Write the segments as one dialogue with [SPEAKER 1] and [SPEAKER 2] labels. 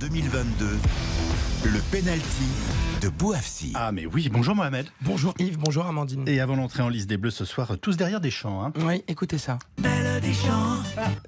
[SPEAKER 1] 2022, le penalty de Bouafsi.
[SPEAKER 2] Ah mais oui, bonjour Mohamed.
[SPEAKER 3] Bonjour Yves, bonjour Amandine.
[SPEAKER 2] Et avant l'entrée en liste des Bleus ce soir, tous derrière des champs. Hein.
[SPEAKER 3] Oui, écoutez ça.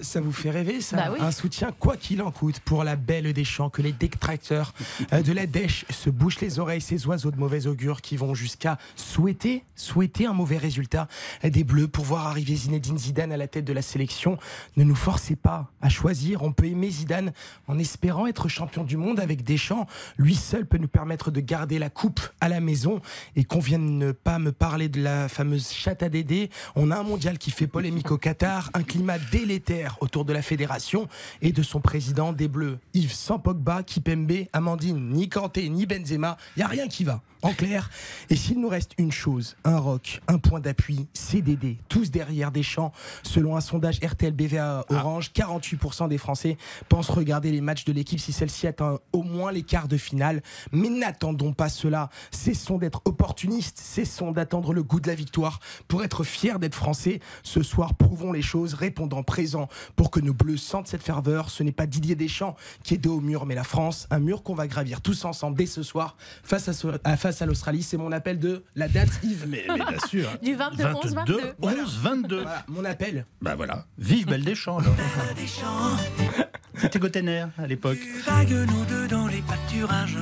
[SPEAKER 3] Ça vous fait rêver ça
[SPEAKER 4] Bah oui.
[SPEAKER 3] Un soutien quoi qu'il en coûte pour la belle des champs que les détracteurs euh, de la dèche se bouchent les oreilles, ces oiseaux de mauvais augure qui vont jusqu'à souhaiter, souhaiter un mauvais résultat des Bleus pour voir arriver Zinedine Zidane à la tête de la sélection. Ne nous forcez pas à choisir. On peut aimer Zidane en espérant être champion du monde avec Deschamps. Lui seul peut nous permettre de garder la coupe à la maison et qu'on vienne ne pas me parler de la fameuse chatte à Dédé. On a un mondial qui fait polémique au Qatar, un climat délétère autour de la fédération et de son président des Bleus. Yves sans Pogba, Kipembe, Amandine, ni Kanté, ni Benzema, il y a rien qui va. En clair, et s'il nous reste une chose, un rock, un point d'appui, CDD, tous derrière des champs, selon un sondage RTL BVA Orange, 48% des Français pensent regarder les matchs de l'équipe si celle-ci atteint au moins les quarts de finale. Mais n'attendons pas cela. Cessons d'être opportunistes, cessons d'attendre le goût de la victoire pour être fiers d'être français. Ce soir, prouvons les choses, répondant présent pour que nos bleus sentent cette ferveur. Ce n'est pas Didier Deschamps qui est dos au mur, mais la France, un mur qu'on va gravir tous ensemble dès ce soir face à, ce- à- face à l'Australie. C'est mon appel de la date, Yves.
[SPEAKER 2] Mais, mais bien sûr.
[SPEAKER 4] Du 22, 11, 22.
[SPEAKER 2] 11, 22.
[SPEAKER 3] Voilà, mon appel.
[SPEAKER 2] Bah voilà. Vive Belle des Champs alors. C'était Gottener à l'époque.
[SPEAKER 5] Vague nous deux dans les pâturages.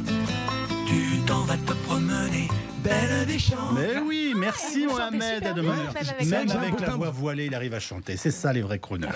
[SPEAKER 5] Tu t'en vas te promener, belle des champs.
[SPEAKER 2] Mais oui, merci
[SPEAKER 4] Vous chantez
[SPEAKER 2] Mohamed. À demain.
[SPEAKER 4] même avec
[SPEAKER 2] la voix voilée, il arrive à chanter. C'est ça les vrais crooners.